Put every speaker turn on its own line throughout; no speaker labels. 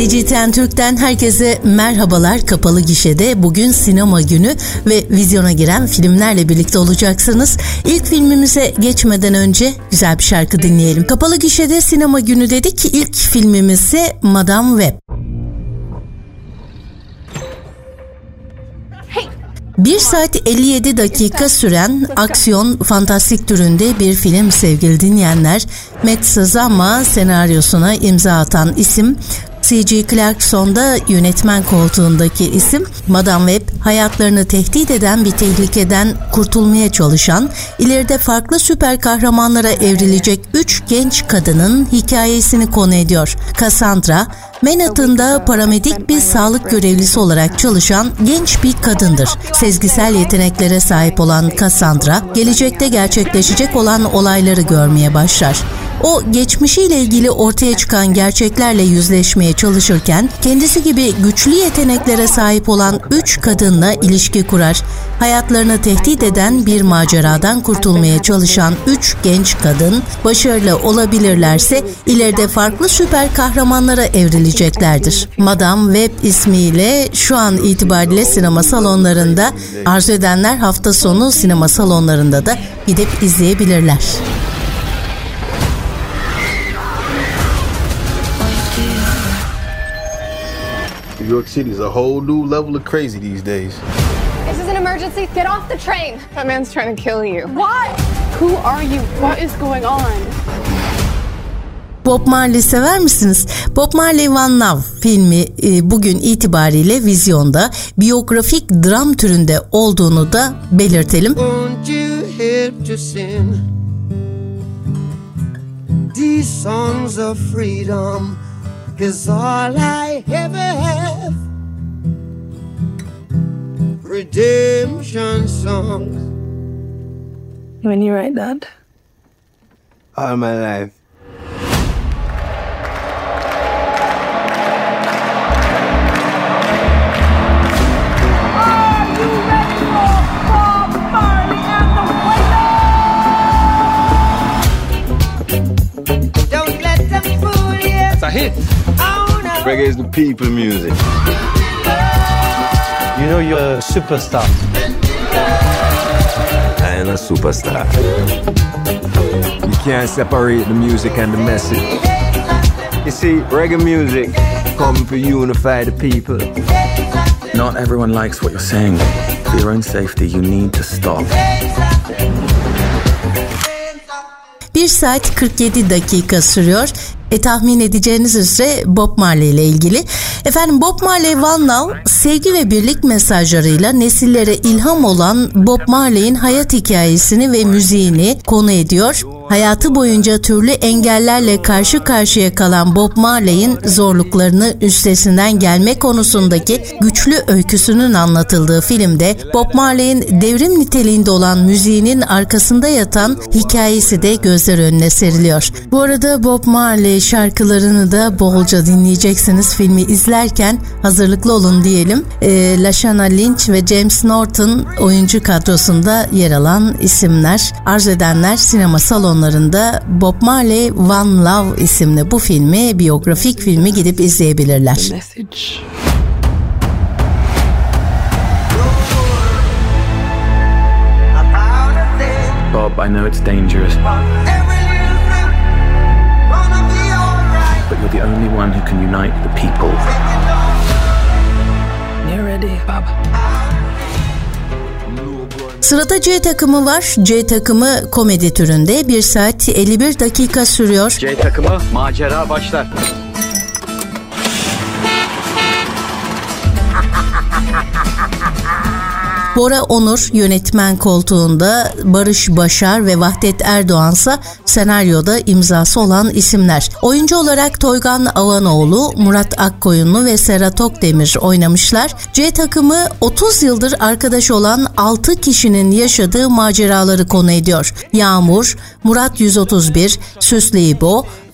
CGTN Türk'ten herkese merhabalar. Kapalı Gişe'de bugün sinema günü ve vizyona giren filmlerle birlikte olacaksınız. İlk filmimize geçmeden önce güzel bir şarkı dinleyelim. Kapalı Gişe'de sinema günü dedik. İlk filmimiz ise Madame Web. 1 saat 57 dakika süren aksiyon fantastik türünde bir film sevgili dinleyenler. Matt Sazama senaryosuna imza atan isim C.G. Clarkson'da yönetmen koltuğundaki isim Madame Web hayatlarını tehdit eden bir tehlikeden kurtulmaya çalışan, ileride farklı süper kahramanlara evrilecek üç genç kadının hikayesini konu ediyor. Cassandra, Manhattan'da paramedik bir sağlık görevlisi olarak çalışan genç bir kadındır. Sezgisel yeteneklere sahip olan Cassandra, gelecekte gerçekleşecek olan olayları görmeye başlar. O geçmişiyle ilgili ortaya çıkan gerçeklerle yüzleşmeye çalışırken kendisi gibi güçlü yeteneklere sahip olan üç kadınla ilişki kurar. Hayatlarını tehdit eden bir maceradan kurtulmaya çalışan üç genç kadın başarılı olabilirlerse ileride farklı süper kahramanlara evrileceklerdir. Madame Web ismiyle şu an itibariyle sinema salonlarında arzu edenler hafta sonu sinema salonlarında da gidip izleyebilirler.
York City is a whole new level of crazy these days.
This is an emergency. Get off the train.
That man's trying to kill you.
What?
Who are you? What is going on?
Bob Marley sever misiniz? Bob Marley One Love filmi e, bugün itibariyle vizyonda biyografik dram türünde olduğunu da belirtelim. These songs of freedom is all I ever have. Redemption songs.
When you write that?
All my life.
hit. Reggae is the people music.
You know you're a superstar.
I am a superstar. You can't separate the music and the message. You see, reggae music come to unify the people.
Not everyone likes what you're saying. For your own safety, you need to stop.
1 saat 47 dakika sürüyor. E tahmin edeceğiniz üzere Bob Marley ile ilgili. Efendim Bob Marley One Love sevgi ve birlik mesajlarıyla nesillere ilham olan Bob Marley'in hayat hikayesini ve müziğini konu ediyor. Hayatı boyunca türlü engellerle karşı karşıya kalan Bob Marley'in zorluklarını üstesinden gelme konusundaki güçlü öyküsünün anlatıldığı filmde Bob Marley'in devrim niteliğinde olan müziğinin arkasında yatan hikayesi de gözler önüne seriliyor. Bu arada Bob Marley şarkılarını da bolca dinleyeceksiniz filmi izlerken hazırlıklı olun diyelim. E, Lashana Lynch ve James Norton oyuncu kadrosunda yer alan isimler. Arz edenler sinema salonlarında Bob Marley One Love isimli bu filmi, biyografik filmi gidip izleyebilirler.
Bob, I know it's dangerous. You're the only one who can unite the people.
You're ready, Bob.
Sırada C takımı var. C takımı komedi türünde 1 saat 51 dakika sürüyor.
C takımı macera başlar.
Bora Onur yönetmen koltuğunda, Barış Başar ve Vahdet Erdoğansa senaryoda imzası olan isimler. Oyuncu olarak Toygan Avanoğlu, Murat Akkoyunlu ve Serhat Okdemir oynamışlar. C takımı 30 yıldır arkadaş olan 6 kişinin yaşadığı maceraları konu ediyor. Yağmur, Murat 131, Süslü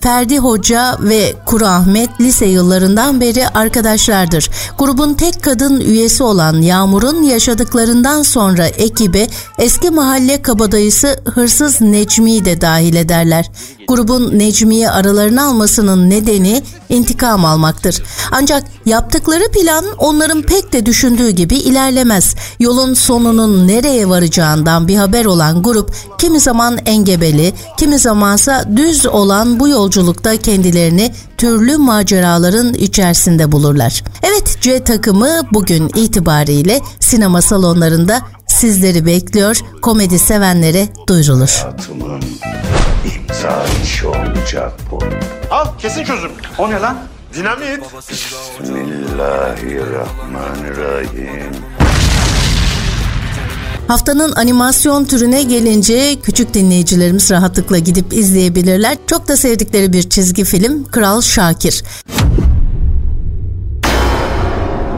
Ferdi Hoca ve Kuru Ahmet lise yıllarından beri arkadaşlardır. Grubun tek kadın üyesi olan Yağmur'un yaşadıklarından sonra ekibe eski mahalle kabadayısı Hırsız Necmi'yi de dahil ederler. Grubun Necmi'yi aralarına almasının nedeni intikam almaktır. Ancak yaptıkları plan onların pek de düşündüğü gibi ilerlemez. Yolun sonunun nereye varacağından bir haber olan grup kimi zaman engebeli, kimi zamansa düz olan bu yolculukta kendilerini türlü maceraların içerisinde bulurlar. Evet C takımı bugün itibariyle sinema salonlarında sizleri bekliyor. Komedi sevenlere duyurulur.
Hayatımın imza işi olacak bu.
Al kesin çözüm.
O ne lan?
Dinamit.
Bismillahirrahmanirrahim.
Haftanın animasyon türüne gelince küçük dinleyicilerimiz rahatlıkla gidip izleyebilirler. Çok da sevdikleri bir çizgi film Kral Şakir.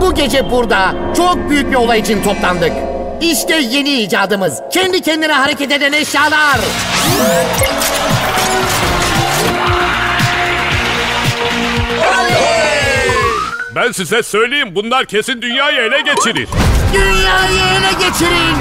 Bu gece burada çok büyük bir olay için toplandık. İşte yeni icadımız. Kendi kendine hareket eden eşyalar.
Ben size söyleyeyim bunlar kesin dünyayı ele geçirir.
Dünyayı ele geçirin.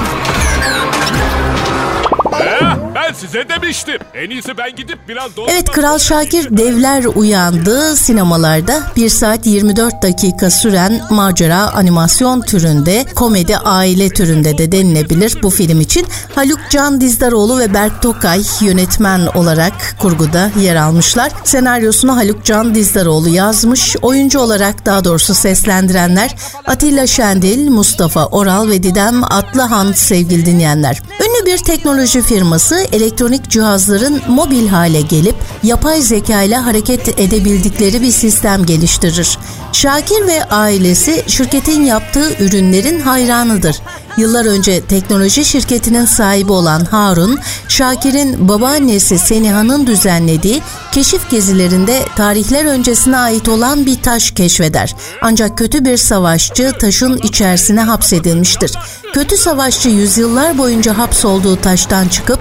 Ben size demiştim. En iyisi ben gidip biraz dondurma...
Evet Kral Şakir Devler Uyandı sinemalarda 1 saat 24 dakika süren macera animasyon türünde komedi aile türünde de denilebilir bu film için. Haluk Can Dizdaroğlu ve Berk Tokay yönetmen olarak kurguda yer almışlar. Senaryosunu Haluk Can Dizdaroğlu yazmış. Oyuncu olarak daha doğrusu seslendirenler Atilla Şendil, Mustafa Oral ve Didem Atlıhan sevgili dinleyenler. Ünlü bir teknoloji firması elektronik cihazların mobil hale gelip yapay zeka ile hareket edebildikleri bir sistem geliştirir. Şakir ve ailesi şirketin yaptığı ürünlerin hayranıdır. Yıllar önce teknoloji şirketinin sahibi olan Harun, Şakir'in babaannesi Seniha'nın düzenlediği keşif gezilerinde tarihler öncesine ait olan bir taş keşfeder. Ancak kötü bir savaşçı taşın içerisine hapsedilmiştir. Kötü savaşçı yüzyıllar boyunca hapsolduğu taştan çıkıp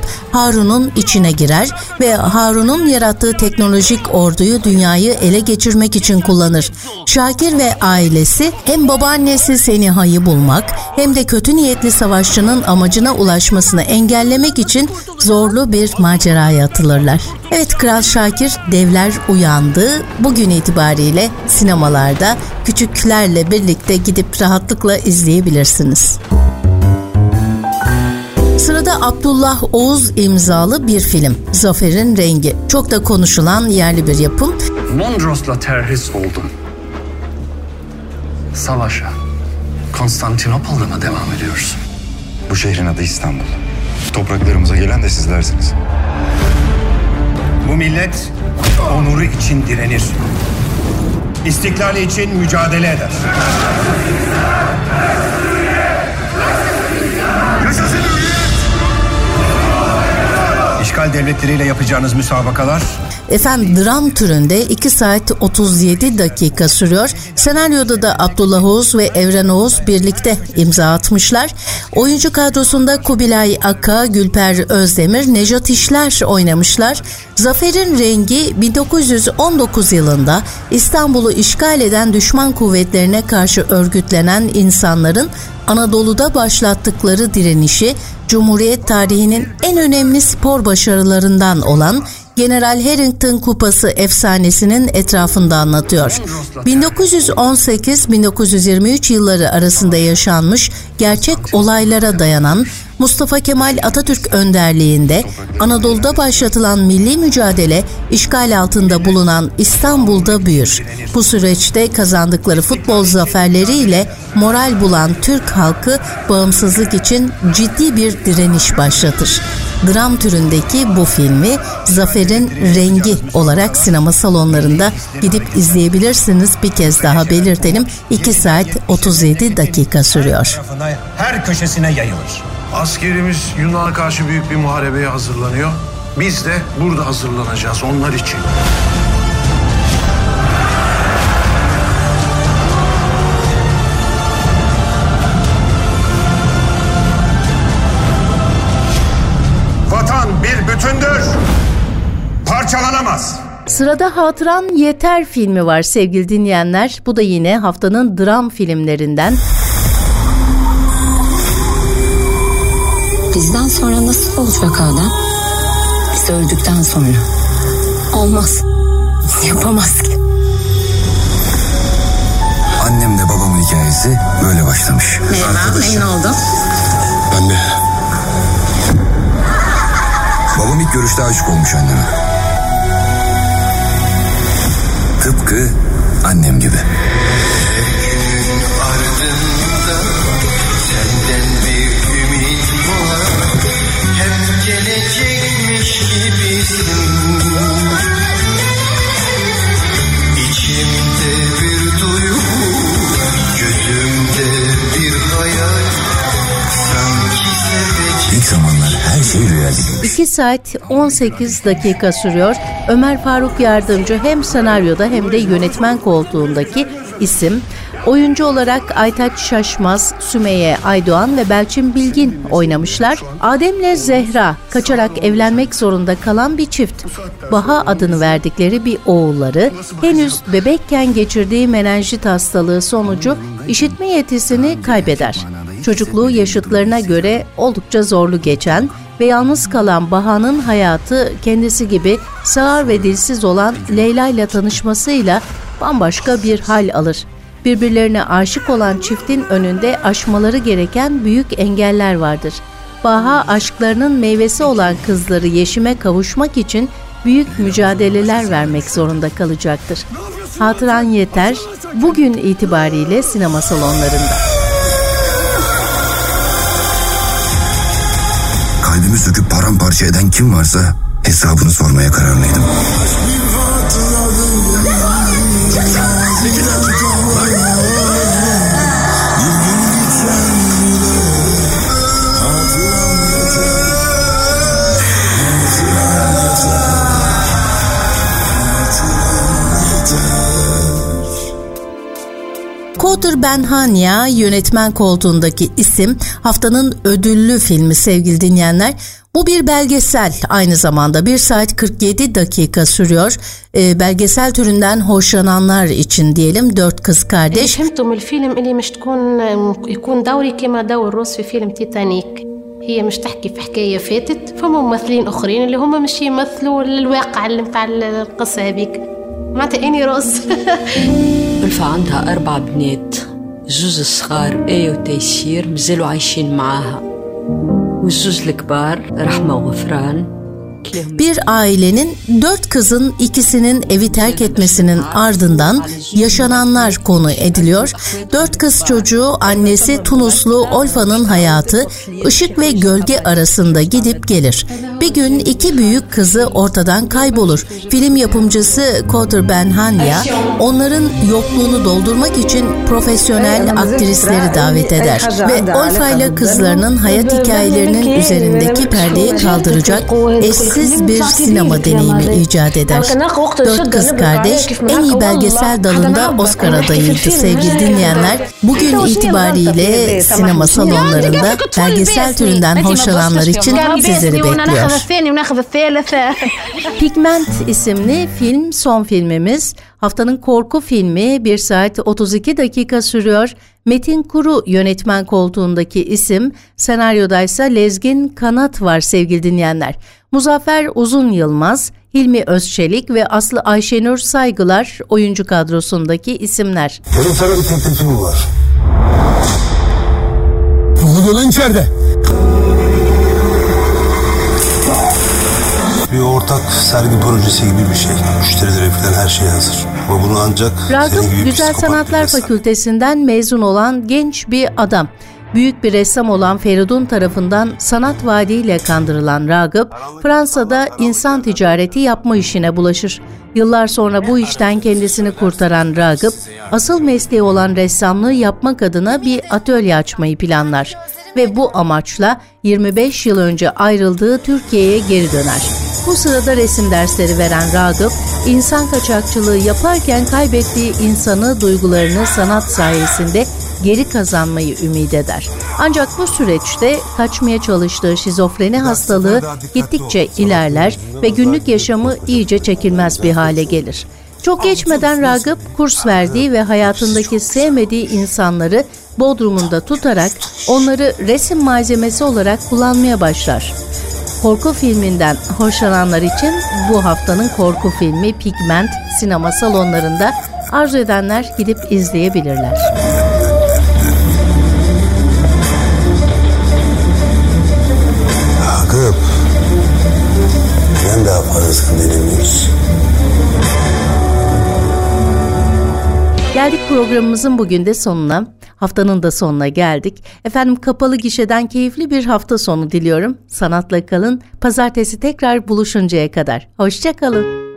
Harun'un içine girer ve Harun'un yarattığı teknolojik orduyu dünyayı ele geçirmek için kullanır. Şakir ve ailesi hem babaannesi Seniha'yı bulmak hem de kötü niyetli savaşçının amacına ulaşmasını engellemek için zorlu bir maceraya atılırlar. Evet Kral Şakir devler uyandı. Bugün itibariyle sinemalarda küçüklerle birlikte gidip rahatlıkla izleyebilirsiniz. Sırada Abdullah Oğuz imzalı bir film. Zafer'in Rengi. Çok da konuşulan yerli bir yapım.
Mondros'la terhis oldum. Savaşa. Konstantinopol'da mı devam ediyoruz?
Bu şehrin adı İstanbul. Topraklarımıza gelen de sizlersiniz.
Bu millet onuru için direnir. İstiklali için mücadele eder. İşgal devletleriyle yapacağınız müsabakalar
Efendim dram türünde 2 saat 37 dakika sürüyor. Senaryoda da Abdullah Oğuz ve Evren Oğuz birlikte imza atmışlar. Oyuncu kadrosunda Kubilay Aka, Gülper Özdemir, Nejat İşler oynamışlar. Zafer'in rengi 1919 yılında İstanbul'u işgal eden düşman kuvvetlerine karşı örgütlenen insanların Anadolu'da başlattıkları direnişi Cumhuriyet tarihinin en önemli spor başarılarından olan General Harrington Kupası efsanesinin etrafında anlatıyor. 1918-1923 yılları arasında yaşanmış gerçek olaylara dayanan Mustafa Kemal Atatürk önderliğinde Anadolu'da başlatılan milli mücadele işgal altında bulunan İstanbul'da büyür. Bu süreçte kazandıkları futbol zaferleriyle moral bulan Türk halkı bağımsızlık için ciddi bir direniş başlatır. Dram türündeki bu filmi Zafer'in Rengi olarak sinema salonlarında gidip izleyebilirsiniz. Bir kez daha belirtelim 2 saat 37 dakika sürüyor.
Her köşesine yayılır.
Askerimiz Yunan'a karşı büyük bir muharebeye hazırlanıyor. Biz de burada hazırlanacağız onlar için.
Bütündür. Parçalanamaz.
Sırada Hatıran Yeter filmi var sevgili dinleyenler. Bu da yine haftanın dram filmlerinden.
Bizden sonra nasıl olacak Adem? Biz öldükten sonra. Olmaz. Yapamaz ki.
Annemle babamın hikayesi böyle başlamış.
Merhaba, memnun oldum.
Ben de. İlk görüşte aşık olmuş anneme. Tıpkı annem gibi.
İçimde bir duygu Gözümde bir hayal
gibi.
2 saat 18 dakika sürüyor. Ömer Faruk Yardımcı hem senaryoda hem de yönetmen koltuğundaki isim. Oyuncu olarak Aytaç Şaşmaz, Sümeyye Aydoğan ve Belçin Bilgin oynamışlar. Adem'le Zehra kaçarak evlenmek zorunda kalan bir çift. Baha adını verdikleri bir oğulları henüz bebekken geçirdiği menenjit hastalığı sonucu işitme yetisini kaybeder. Çocukluğu yaşıtlarına göre oldukça zorlu geçen ve yalnız kalan Baha'nın hayatı kendisi gibi sağır ve dilsiz olan Leyla ile tanışmasıyla bambaşka bir hal alır. Birbirlerine aşık olan çiftin önünde aşmaları gereken büyük engeller vardır. Baha aşklarının meyvesi olan kızları Yeşim'e kavuşmak için büyük mücadeleler vermek zorunda kalacaktır. Hatıran Yeter bugün itibariyle sinema salonlarında.
Kalbimi söküp paramparça eden kim varsa hesabını sormaya kararlıydım.
Kodur Benhania yönetmen koltuğundaki isim haftanın ödüllü filmi sevgili dinleyenler. Bu bir belgesel aynı zamanda 1 saat 47 dakika sürüyor. Ee, belgesel türünden hoşlananlar için diyelim dört kız kardeş.
فهمتوا من الفيلم اللي مش تكون يكون دوري كما دور روس في فيلم تيتانيك هي مش تحكي في حكاية فاتت فما ممثلين أخرين اللي هم مش يمثلوا الواقع اللي متاع القصة هذيك معناتها إني روس
ألفا عندها أربع بنات الجوز الصغار آية وتيسير مازالوا عايشين معاها. والزوز الكبار رحمة وغفران.
Bir ailenin dört kızın ikisinin evi terk etmesinin ardından yaşananlar konu ediliyor. Dört kız çocuğu annesi Tunuslu Olfa'nın hayatı ışık ve gölge arasında gidip gelir. Bir gün iki büyük kızı ortadan kaybolur. Film yapımcısı Kodur Benhanya onların yokluğunu doldurmak için profesyonel aktrisleri davet eder ve Olfa ile kızlarının hayat hikayelerinin üzerindeki perdeyi kaldıracak eşsiz bir sinema deneyimi icat eder. Dört Kız Kardeş en iyi belgesel dalında Oscar adayıydı sevgili dinleyenler. Bugün itibariyle sinema salonlarında belgesel türünden hoşlananlar için sizleri bekliyor. Pigment isimli film son filmimiz. Haftanın korku filmi 1 saat 32 dakika sürüyor. Metin Kuru yönetmen koltuğundaki isim, senaryodaysa Lezgin Kanat var sevgili dinleyenler. Muzaffer Uzun Yılmaz, Hilmi Özçelik ve Aslı Ayşenur Saygılar oyuncu kadrosundaki isimler.
Benim sana bir teklifim var. Lan içeride? Bir ortak sergi projesi gibi bir şey. Müşterilere falan her şey hazır. Ama bunu ancak
Ragıp
senin gibi
Güzel Sanatlar Fakültesinden mezun olan genç bir adam. Büyük bir ressam olan Feridun tarafından sanat vaadiyle kandırılan Ragıp, Fransa'da insan ticareti yapma işine bulaşır. Yıllar sonra bu işten kendisini kurtaran Ragıp, asıl mesleği olan ressamlığı yapmak adına bir atölye açmayı planlar ve bu amaçla 25 yıl önce ayrıldığı Türkiye'ye geri döner. Bu sırada resim dersleri veren Ragıp, insan kaçakçılığı yaparken kaybettiği insanı, duygularını sanat sayesinde geri kazanmayı ümit eder. Ancak bu süreçte kaçmaya çalıştığı şizofreni hastalığı gittikçe ilerler ve günlük yaşamı iyice çekilmez bir hale gelir. Çok geçmeden Ragıp kurs verdiği ve hayatındaki sevmediği insanları Bodrum'unda tutarak onları resim malzemesi olarak kullanmaya başlar. Korku filminden hoşlananlar için bu haftanın korku filmi Pigment sinema salonlarında arzu edenler gidip izleyebilirler.
Ragıp. Neden daha fazlasını denemiyoruz?
Geldik programımızın bugün de sonuna. Haftanın da sonuna geldik. Efendim kapalı gişeden keyifli bir hafta sonu diliyorum. Sanatla kalın. Pazartesi tekrar buluşuncaya kadar. Hoşçakalın.